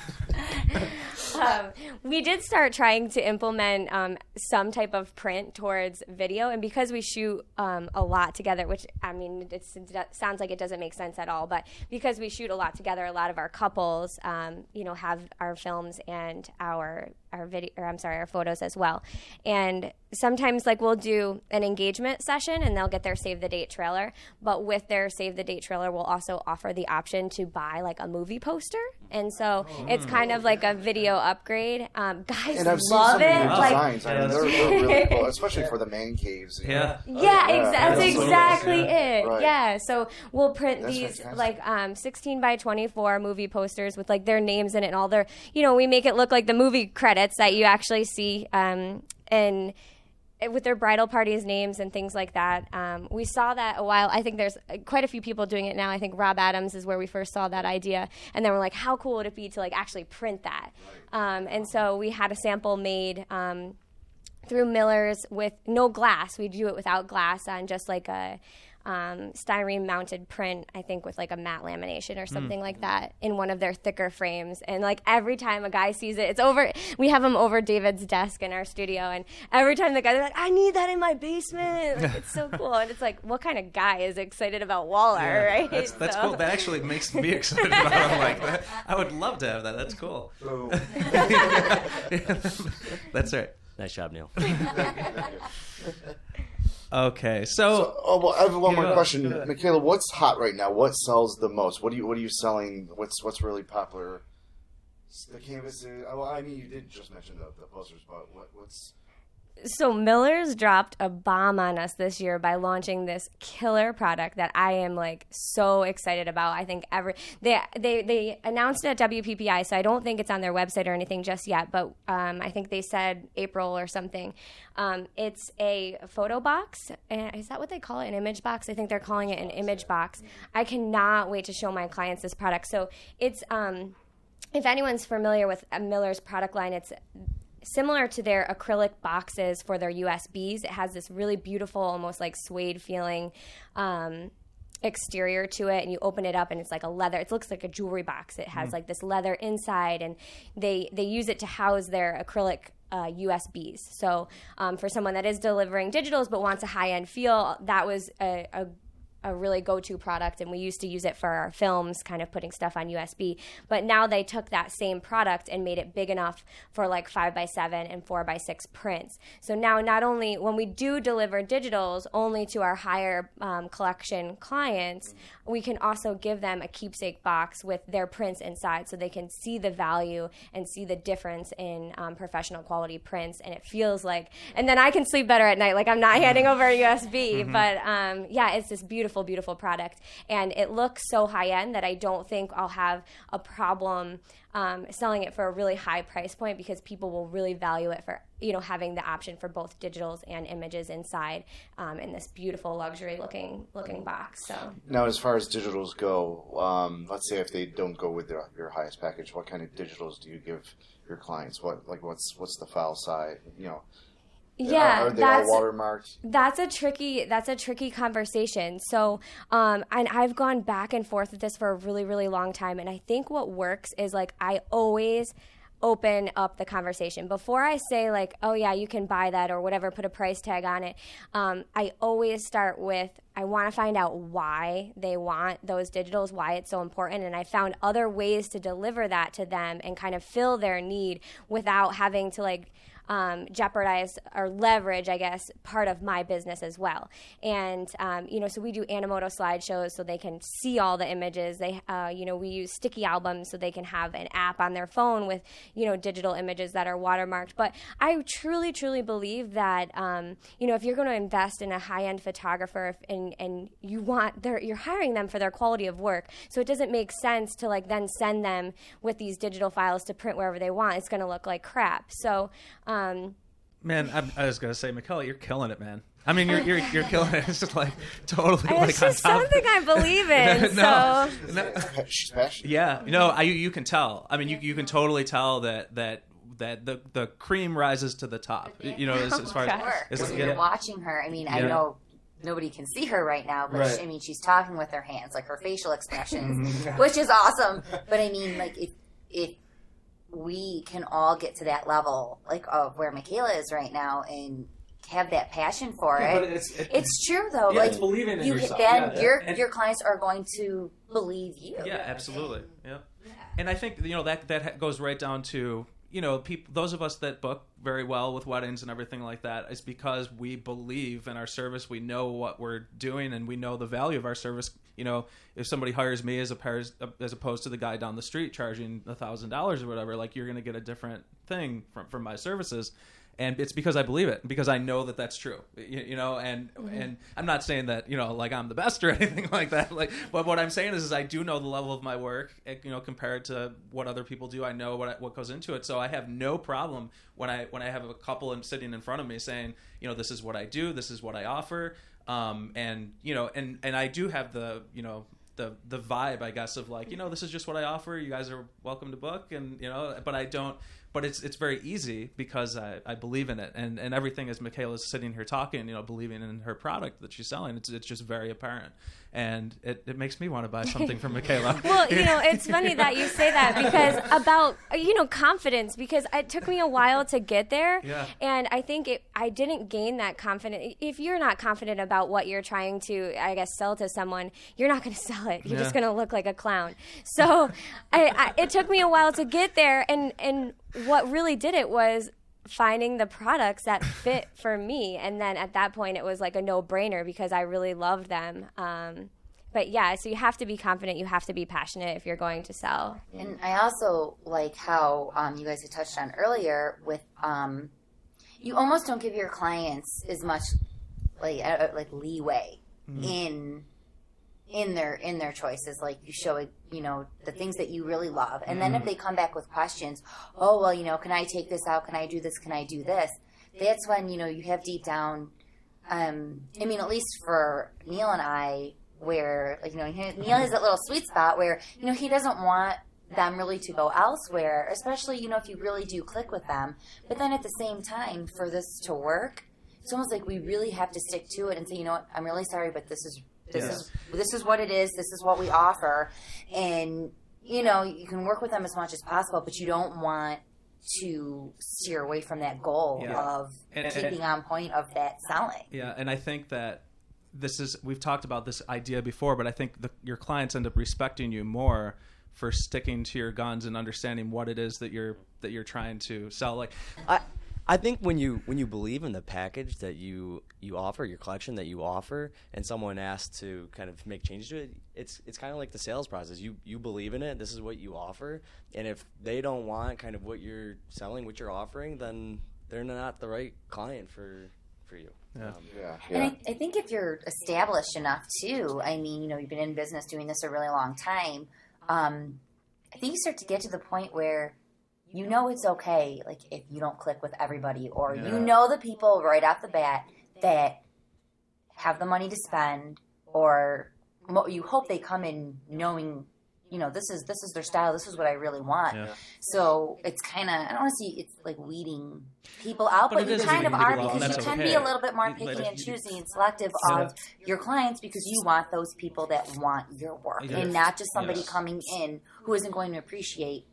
um, we did start trying to implement um, some type of print towards video, and because we shoot um, a lot together, which I mean, it's, it sounds like it doesn't make sense at all, but because we shoot a lot together, a lot of our couples, um, you know, have our films and our our video, or I'm sorry, our photos as well, and sometimes like we'll do an engagement session and they'll get their save the date trailer but with their save the date trailer we'll also offer the option to buy like a movie poster and so it's kind of like a video upgrade um, guys and I've seen love some it of your like designs. I mean, they're, they're really cool, especially for the man caves. you know? Yeah. yeah, Yeah, exa- that's exactly Yeah. it. Right. Yeah, so we'll print That's these fantastic. like um, 16 by 24 movie posters with like their names in it and all their, you know, we make it look like the movie credits that you actually see, um, and with their bridal parties names and things like that. Um, we saw that a while. I think there's uh, quite a few people doing it now. I think Rob Adams is where we first saw that idea, and then we're like, how cool would it be to like actually print that? Um, and so we had a sample made. Um, through Miller's with no glass. We do it without glass on just like a um, styrene mounted print, I think with like a matte lamination or something like that in one of their thicker frames. And like every time a guy sees it, it's over. We have them over David's desk in our studio, and every time the guy's like, "I need that in my basement," like, it's so cool. And it's like, what kind of guy is excited about wall art, right? That's, that's So- cool. That actually makes me excited about it. Like that. I would love to have that. That's cool. that's right. Nice job, Neal. Okay, so, Oh, well, I have one more go- question, go. Michaela. What's hot right now? What sells the most? What do you What are you selling? What's What's really popular? The canvases. Well, I mean, you did just mention the, the posters, but what, what's So Miller's dropped a bomb on us this year by launching this killer product that I am like so excited about. I think every they they they announced it at WPPI, so I don't think it's on their website or anything just yet. But um, I think they said April or something. Um, it's a photo box. Is that what they call it? An image box? I think they're calling it an image box. I cannot wait to show my clients this product. So it's um, if anyone's familiar with uh, Miller's product line, it's similar to their acrylic boxes for their USBs. It has this really beautiful, almost like suede feeling um, exterior to it, and you open it up, and it's like a leather. It looks like a jewelry box. It has like this leather inside, and they they use it to house their acrylic. Uh, USBs. So, um, for someone that is delivering digitals but wants a high end feel, that was a, a a really go-to product and we used to use it for our films kind of putting stuff on usb but now they took that same product and made it big enough for like 5 by 7 and 4 by 6 prints. So now not only when we do deliver digitals only to our higher um, collection clients we can also give them a keepsake box with their prints inside so they can see the value and see the difference in um, professional quality prints and it feels like and then i can sleep better at night like i'm not handing over a usb but um, yeah it's this beautiful beautiful product and it looks so high end that i don't think i'll have a problem um, selling it for a really high price point because people will really value it for you know having the option for both digitals and images inside um, in this beautiful luxury looking looking box so now as far as digitals go? Um, let's say if they don't go with their, your highest package, what kind of digitals do you give your clients? What like what's what's the file size? You know, yeah are, are that's watermarked? That's a tricky. That's a tricky conversation. So, um, and I've gone back and forth with this for a really, really long time. And I think what works is like I always, open up the conversation before I say like, "Oh yeah, you can buy that" or whatever, put a price tag on it. Um, I always start with, "I want to find out why they want those digitals, why it's so important," and I found other ways to deliver that to them and kind of fill their need without having to like um, jeopardize or leverage, I guess, part of my business as well. And um, you know, so we do Animoto slideshows so they can see all the images. They, uh, you know, we use sticky albums so they can have an app on their phone with you know digital images that are watermarked. But I truly, truly believe that um, you know if you're going to invest in a high-end photographer if, and and you want their you're hiring them for their quality of work, so it doesn't make sense to like then send them with these digital files to print wherever they want. It's going to look like crap. So. Um, Um, man, I, I was gonna say, Michaela, you're killing it, man. I mean, you're you're, you're killing it. It's just like totally like it's on just top. something I believe in. no, so no. She's passionate. Yeah, you I, you, you can tell. I mean, you you can totally tell that that that the the cream rises to the top. You know, as, as far as, as you're watching her, I mean, I know nobody can see her right now, but Right. she, I mean, she's talking with her hands, like her facial expressions, which is awesome. But I mean, like if if we can all get to that level, like of where Michaela is right now, and have that passion for Yeah, it. but it's- it- it's true though. Yeah, like it's believing in you, yourself. then Yeah, your and- your clients are going to believe you. Yeah, absolutely. Yeah. And I think you know that that goes right down to you know people those of us that book very well with weddings and everything like that is because we believe in our service we know what we're doing and we know the value of our service. You know if somebody hires me as a as opposed to the guy down the street charging a thousand dollars or whatever like you're going to get a different thing from from my services and it's because I believe it because I know that that's true you, you know and and I'm not saying that you know like I'm the best or anything like that like but what I'm saying is, is I do know the level of my work eh, you know compared to what other people do. I know what what goes into it. So I have no problem when I when I have a couple and sitting in front of me saying you know this is what I do this is what I offer. Um and you know and and I do have the you know the the vibe I guess of like you know this is just what I offer. You guys are welcome to book and you know but I don't but it's it's very easy because I, I believe in it. And and everything as Michaela's sitting here talking you know believing in her product that she's selling. It's it's just very apparent and it, it makes me want to buy something from Michaela Well, you know, it's funny that you say that because about you know confidence because it took me a while to get there, Yeah. and I think it, I didn't gain that confidence. If you're not confident about what you're trying to, I guess, sell to someone, you're not going to sell it. You're just going to look like a clown. So, I, I, it took me a while to get there, and and what really did it was finding the products that fit for me. And then at that point it was like a no-brainer because i really loved them. Um, but yeah so you have to be confident. You have to be passionate if you're going to sell. And I also like how um, you guys had touched on earlier with um, you almost don't give your clients as much like uh, like leeway in in their in their choices. Like you show it, you know, the things that you really love, and then if they come back with questions, oh well, you know, can I take this out? Can I do this? Can I do this? That's when you know you have deep down. Um, I mean, at least for Neal and I, where like you know Neal has that little sweet spot where you know he doesn't want them really to go elsewhere, especially you know if you really do click with them. But then at the same time, for this to work, it's almost like we really have to stick to it and say, you know what, I'm really sorry, but this is this Yeah. is this is what it is. This is what we offer, and you know you can work with them as much as possible, but you don't want to steer away from that goal Yeah. of And- and- keeping on point of that selling. Yeah, and I think that this is we've talked about this idea before, but I think the, your clients end up respecting you more for sticking to your guns and understanding what it is that you're that you're trying to sell. Like, I I think when you when you believe in the package that you you offer, your collection that you offer, and someone asks to kind of make changes to it, it's it's kind of like the sales process. You you believe in it. This is what you offer, and if they don't want kind of what you're selling, what you're offering, then they're not the right client for for you. Yeah. Um, Yeah, And. I, I think if you're established enough too, I mean, you know, you've been in business doing this a really long time. Um, I think you start to get to the point where you know it's okay, like if you don't click with everybody, or Yeah. you know the people right off the bat that have the money to spend, or mo- you hope they come in knowing, you know, this is this is their style, this is what I really want. Yeah. So it's kind of I don't want to see it's like weeding people out, But but, you kind of are people out, and because you that's can okay. be a little bit more picky and choosy and selective Yeah. of your clients because you want those people that want your work Yeah. and not just somebody Yes. coming in who isn't going to appreciate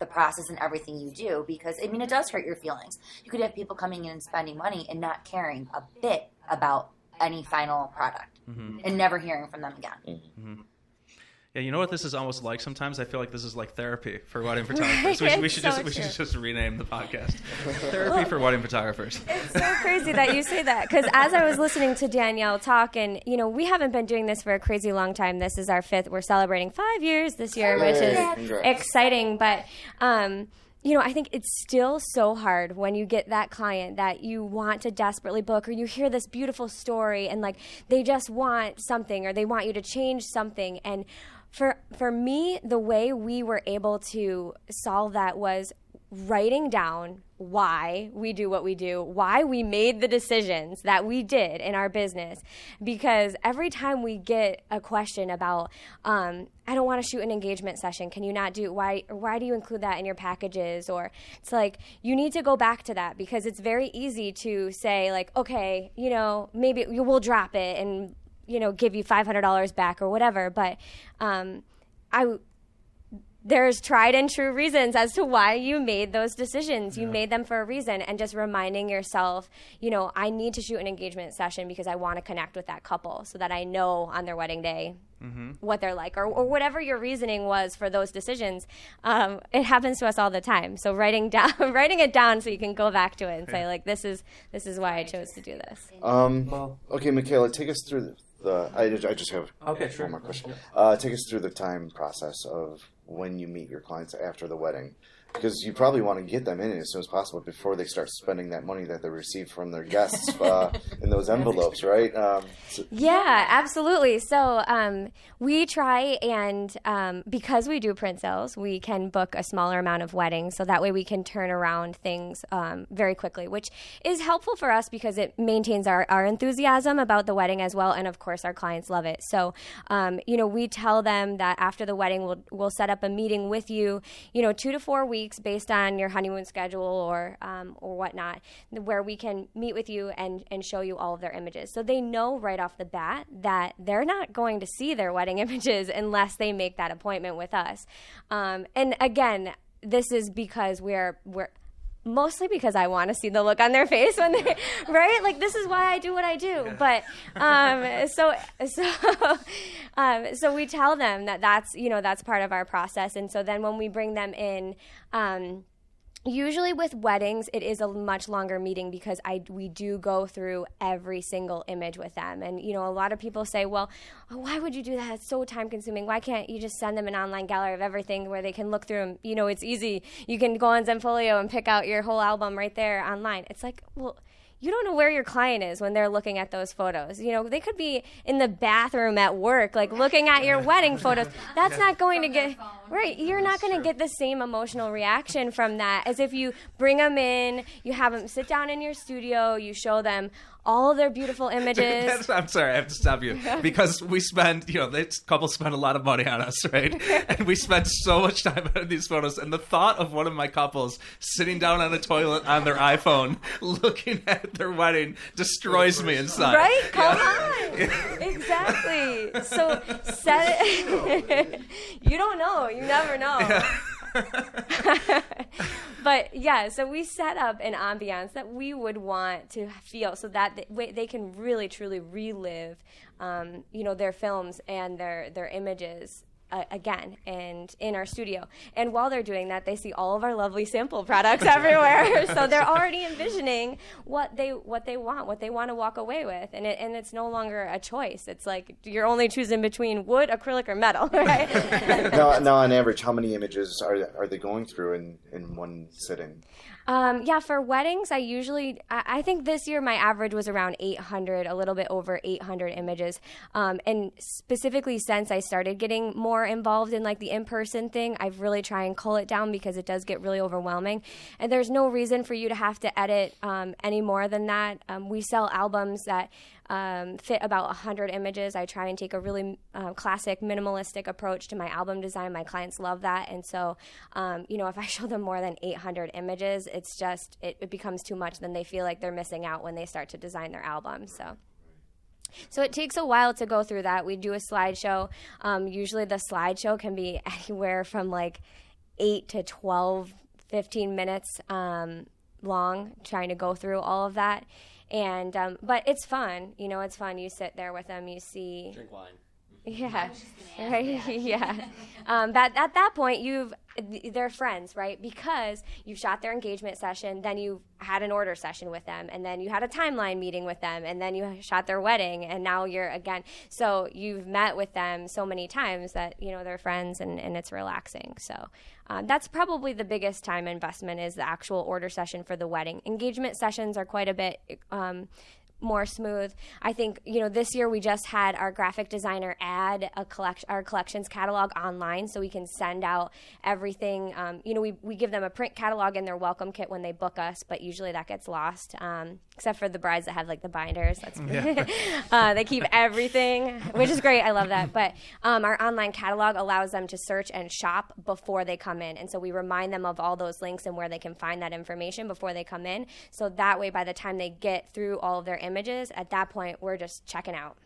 the the process and everything you do because I mean it does hurt your feelings. You could have people coming in and spending money and not caring a bit about any final product mm-hmm. and never hearing from them again. Mm-hmm. Mm-hmm. Yeah, you know what this is almost like sometimes? I feel like this is like therapy for wedding photographers. we should, we should so just we should just rename the podcast. therapy for wedding photographers. It's so crazy that you say that because as I was listening to Danielle talk, and you know, we haven't been doing this for a crazy long time. This is our fifth. We're celebrating five years this year, which is Congrats. exciting. But um, you know, I think it's still so hard when you get that client that you want to desperately book, or you hear this beautiful story, and like they just want something, or they want you to change something, and for for me, the way we were able to solve that was writing down why we do what we do, why we made the decisions that we did in our business. Because every time we get a question about, um, I don't want to shoot an engagement session. Can you not do why? Why do you include that in your packages? Or it's like you need to go back to that because it's very easy to say like, okay, you know, maybe we will drop it and you know give you five hundred dollars back or whatever. But um, I there's tried and true reasons as to why you made those decisions. You made them for a reason, and just reminding yourself, you know, I need to shoot an engagement session because I want to connect with that couple so that I know on their wedding day what they're like, or, or whatever your reasoning was for those decisions. Um, it happens to us all the time. So writing down, writing it down, so you can go back to it and say, like, this is this is why I chose to do this. Um, okay, Michaela, take us through the. The I, I just have Okay, sure. one more question. Uh, take us through the time process of when you meet your clients after the wedding, because you probably want to get them in as soon as possible before they start spending that money that they received from their guests uh, in those envelopes, right? Um, so- Yeah, absolutely. So um, we try and um, because we do print sales, we can book a smaller amount of weddings, so that way we can turn around things um, very quickly, which is helpful for us because it maintains our, our enthusiasm about the wedding as well, and of course our clients love it. So um, you know, we tell them that after the wedding, we'll we'll set up a meeting with you, you know, two to four weeks based on your honeymoon schedule or um, or whatnot, where we can meet with you and and show you all of their images. So they know right off the bat that they're not going to see their wedding images unless they make that appointment with us. Um, and again, this is because we're we're mostly because I want to see the look on their face when they right? Like this is why I do what I do. But um so so um so we tell them that that's you know that's part of our process. And so then when we bring them in um Usually with weddings, it is a much longer meeting because I we do go through every single image with them, and you know a lot of people say, "Well, oh, why would you do that? It's so time consuming. Why can't you just send them an online gallery of everything where they can look through them? You know, it's easy. You can go on Zenfolio and pick out your whole album right there online. It's like, well." You don't know where your client is when they're looking at those photos. You know, they could be in the bathroom at work, like looking at your wedding photos. That's not going to get right. You're not going to get the same emotional reaction from that as if you bring them in, you have them sit down in your studio, you show them all their beautiful images. I'm sorry, I have to stop you because we spend, you know, this couple spend a lot of money on us, right? And we spend so much time on these photos. And the thought of one of my couples sitting down on a toilet on their iPhone, looking at their wedding, destroys me inside. Right? Come on. exactly. So set it. you don't know. You never know. but yeah, so we set up an ambiance that we would want to feel so that they, they can really truly relive, um, you know, their films and their their images. Uh, again, and in our studio, and while they're doing that, they see all of our lovely sample products everywhere. so they're already envisioning what they what they want, what they want to walk away with, and it, and it's no longer a choice. It's like you're only choosing between wood, acrylic, or metal, right? now, now, on average, how many images are are they going through in, in one sitting? Um, yeah, for weddings, I usually, I, think this year my average was around 800, a little bit over 800 images. Um, and specifically since I started getting more involved in like the in person thing, I've really tried and cull it down because it does get really overwhelming. And there's no reason for you to have to edit um, any more than that. Um, we sell albums that um, fit about 100 images. I try and take a really uh, classic minimalistic approach to my album design. My clients love that. And so, um, you know, if I show them more than 800 images, it's just, it, it becomes too much. Then they feel like they're missing out when they start to design their album. So. So it takes a while to go through that. We do a slideshow. Um, usually the slideshow can be anywhere from like 8 to 12 15 minutes um, long trying to go through all of that and um, but it's fun you know it's fun you sit there with them you see Drink wine. Yeah, right. yeah. Um, that at that point, you've they're friends, right? Because you shot their engagement session, then you had an order session with them, and then you had a timeline meeting with them, and then you shot their wedding, and now you're again. So you've met with them so many times that you know they're friends, and, and it's relaxing. So um, that's probably the biggest time investment is the actual order session for the wedding. Engagement sessions are quite a bit. Um, more smooth. I think you know this year we just had our graphic designer add a collection our collections catalog online, so we can send out everything. Um, you know, we we give them a print catalog in their welcome kit when they book us, but usually that gets lost. Um, except for the brides that have like the binders, that's uh, they keep everything, which is great. I love that. But um, our online catalog allows them to search and shop before they come in, and so we remind them of all those links and where they can find that information before they come in. So that way, by the time they get through all of their images, at that point, we're just checking out.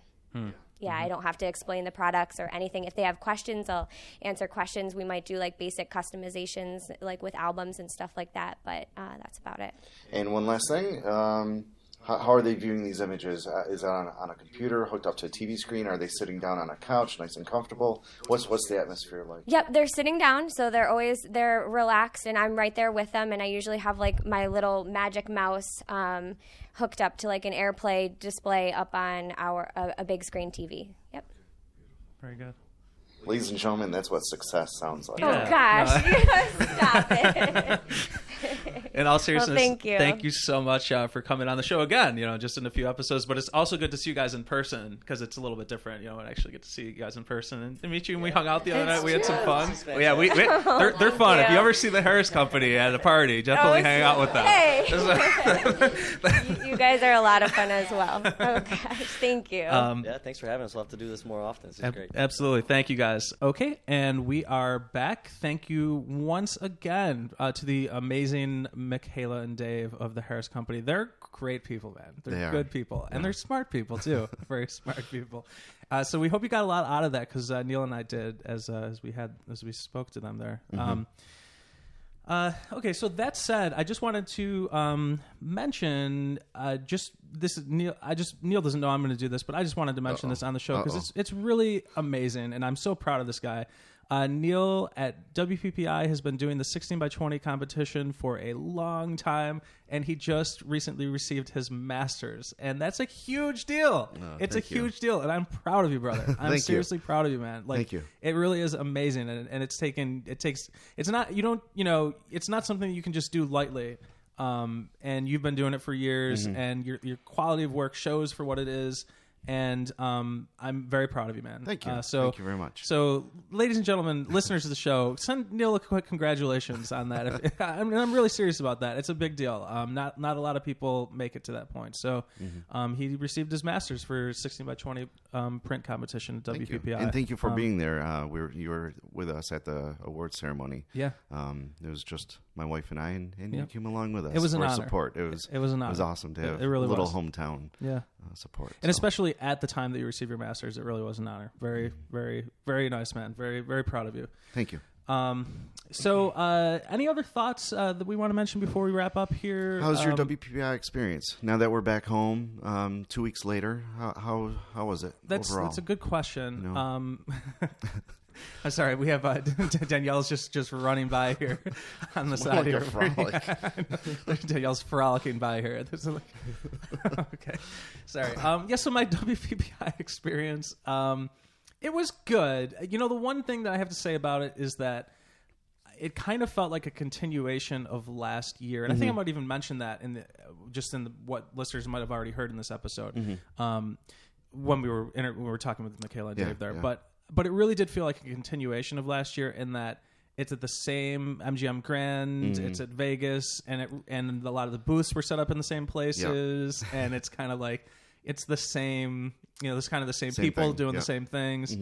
Yeah, I don't have to explain the products or anything. If they have questions, I'll answer questions. We might do like basic customizations, like with albums and stuff like that. But uh, that's about it. And one last thing, um, how, how are they viewing these images? Uh, is that on, on a computer hooked up to a TV screen? Are they sitting down on a couch, nice and comfortable? What's what's the atmosphere like? Yep, they're sitting down, so they're always they're relaxed, and I'm right there with them. And I usually have like my little magic mouse um, hooked up to like an AirPlay display up on our a, a big screen TV. Yep. Very good. Ladies and gentlemen, that's what success sounds like. Oh Yeah. gosh, stop it. In all seriousness, thank you. Thank you so much uh, for coming on the show again. You know, just in a few episodes, but it's also good to see you guys in person because it's a little bit different. You know, and actually get to see you guys in person and to meet you. And we hung out the other It's night. We had some fun. Well, yeah, we, we they're, they're fun. If you you. ever see the Harris Company at a party, definitely it's- hang out with them. Hey. you, you guys are a lot of fun as well. Oh gosh, thank you. um, Yeah, thanks for having us. We'll have to do this more often. This is Ab- great. Absolutely. Thank you guys. Okay. And we are back. Thank you once again uh, to the amazing Michaela and Dave of the Harris Company. They're great people, man. They're They good people. And they're smart people, too. Very smart people. Uh, so we hope you got a lot out of that because uh, Neal and I did as, uh, as we had as we spoke to them there. Um, uh, okay, so that said, I just wanted to um, mention uh, just this. Is Neal, I just Neal doesn't know I'm going to do this, but I just wanted to mention this on the show because it's it's really amazing, and I'm so proud of this guy. Uh, Neal at WPPI has been doing the 16 by 20 competition for a long time, and he just recently received his master's, and that's a huge deal. it's a you. huge deal, and I'm proud of you, brother. I'm Thank you. seriously proud of you, man. Like, Thank you. it really is amazing and, and it's taken it takes it's not you don't you know it's not something you can just do lightly um, and you've been doing it for years Mm-hmm. and your your quality of work shows for what it is and um, I'm very proud of you, man. Thank you. Uh, so, Thank you very much. So, ladies and gentlemen, listeners of the show, send Neal a quick congratulations on that. If, I mean, I'm really serious about that. It's a big deal. Um, not not a lot of people make it to that point. So, Mm-hmm. um, he received his master's for 16 by 20 um, print competition at Thank you. And thank you for Um, being there. Uh, we were, you were with us at the award ceremony. Yeah. Um, it was just my wife and I, and, and Yep. you came along with us. It was an for honor. support. It was It was an It was awesome to have it really a little was. hometown Yeah. uh, support. And So, especially at the time that you received your master's, it really was an honor. Very, very, very nice, man. Very, very proud of you. thank you. Um, so, uh, any other thoughts uh, that we want to mention before we wrap up here? How's your Um, WPPI experience now that we're back home? Um, two weeks later, how how, how was it That's overall? that's a good question. No. Um, I'm sorry, we have uh, Danielle's just just running by here on the side like here. Yeah, Danielle's frolicking by here. Like- okay, sorry. Um, yeah, so my WPPI experience, um, it was good. You know, the one thing that I have to say about it is that it kind of felt like a continuation of last year, and I think I might even mention that in the just in the, what listeners might have already heard in this episode um, when we were inter- when we were talking with Michaela and Yeah, Dave there. yeah. But but it really did feel like a continuation of last year in that it's at the same MGM Grand, Mm-hmm. it's at Vegas, and it and a lot of the booths were set up in the same places, and it's kind of like it's the same, you know, it's kind of the same, Same people thing, doing yeah. the same things.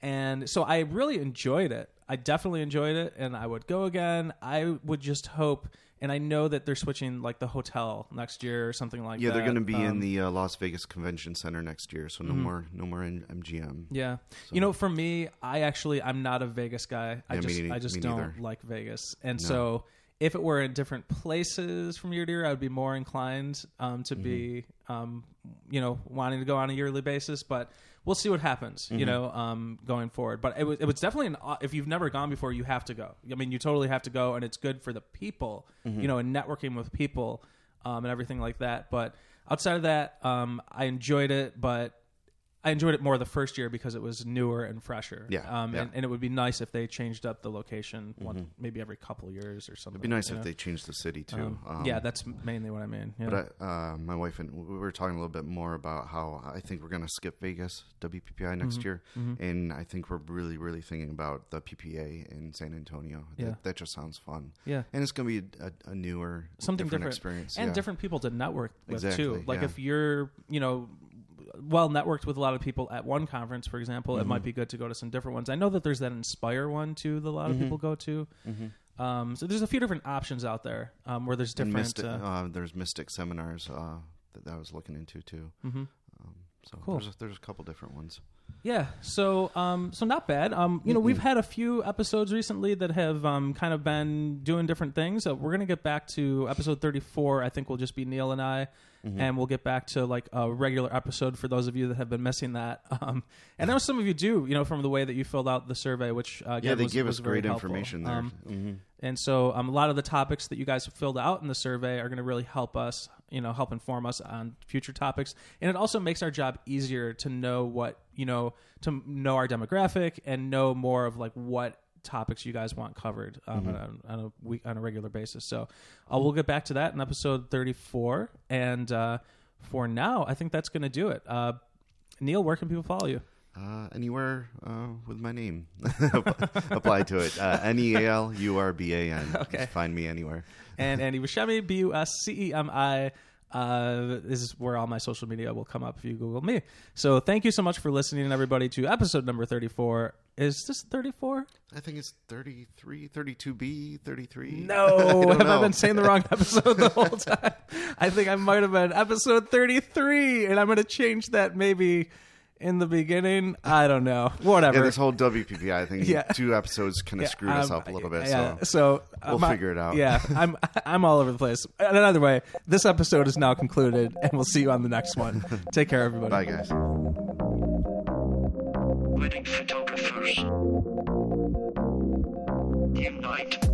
And so I really enjoyed it. I definitely enjoyed it, and I would go again. I would just hope, and I know that they're switching like the hotel next year or something like Yeah, that. Yeah, they're going to be in Um, mm-hmm. the uh, Las Vegas Convention Center next year, so no more, no more in MGM. Yeah, you know, for me, I actually I'm not a Vegas guy. I Yeah, me just nei- I just don't neither. like Vegas, and so if it were in different places from year to year, I would be more inclined um, to be, Mm-hmm. um, you know, wanting to go on a yearly basis. But we'll see what happens, Mm-hmm. you know, um, going forward. But it was it was definitely an if you've never gone before, you have to go. I mean, you totally have to go, and it's good for the people, Mm-hmm. you know, and networking with people um, and everything like that. But outside of that, um, I enjoyed it, but. I enjoyed it more the first year because it was newer and fresher. Yeah, um, yeah. And, and it would be nice if they changed up the location, one, maybe every couple years or something. It'd be nice if know? they changed the city too. Um, yeah, that's mainly what I mean. Yeah. But I, uh, my wife and we were talking a little bit more about how I think we're going to skip Vegas WPPI next Mm-hmm. year, and I think we're really, really thinking about the PPA in San Antonio. Yeah. That, that just sounds fun. Yeah. and it's going to be a, a newer, something different, different, experience and yeah. different people to network with too. Like if you're, you know, well networked with a lot of people at one conference, for example, it Mm-hmm. might be good to go to some different ones. I know that there's that Inspire one too that a lot of Mm-hmm. people go to. Um, so there's a few different options out there um, where there's different. Mystic, uh, uh, there's Mystic seminars uh, that, that I was looking into too. mhm. Um, so Cool. there's a, there's a couple different ones. Yeah, so um, so not bad. Um, you know, we've had a few episodes recently that have um, kind of been doing different things. Uh, we're gonna get back to episode thirty-four. I think will just be Neal and I, and we'll get back to like a regular episode for those of you that have been missing that. Um, and I know some of you do, you know, from the way that you filled out the survey, which uh, Yeah, they was, give was us great helpful. information there. Um, hmm and so um, a lot of the topics that you guys have filled out in the survey are going to really help us, you know, help inform us on future topics. And it also makes our job easier to know what, you know, to know our demographic and know more of like what topics you guys want covered um, on, a, on a week on a regular basis. So uh, we'll get back to that in episode 34. And uh, for now, I think that's going to do it. Uh, Neal, where can people follow you? Uh, anywhere uh, with my name apply to it. Uh, N e a l u r b a n. Okay. Find me anywhere. and Andy Buscemi, B U S C E M I. Uh, this is where all my social media will come up if you Google me. So thank you so much for listening, everybody, to episode number 34. Is this 34? I think it's 33, 32B, 33. No, don't have I been saying the wrong episode the whole time? I think I might have been episode 33, and I'm going to change that maybe in the beginning. I don't know. Whatever. Yeah, this whole WPPI thing, Yeah. two episodes kind of Yeah, screwed us um, up a little bit. Yeah, So so We'll um, figure it out. Yeah, I'm I'm all over the place. And another way, this episode is now concluded, and we'll see you on the next one. Take care, everybody. bye, guys. Wedding photographers. Unite.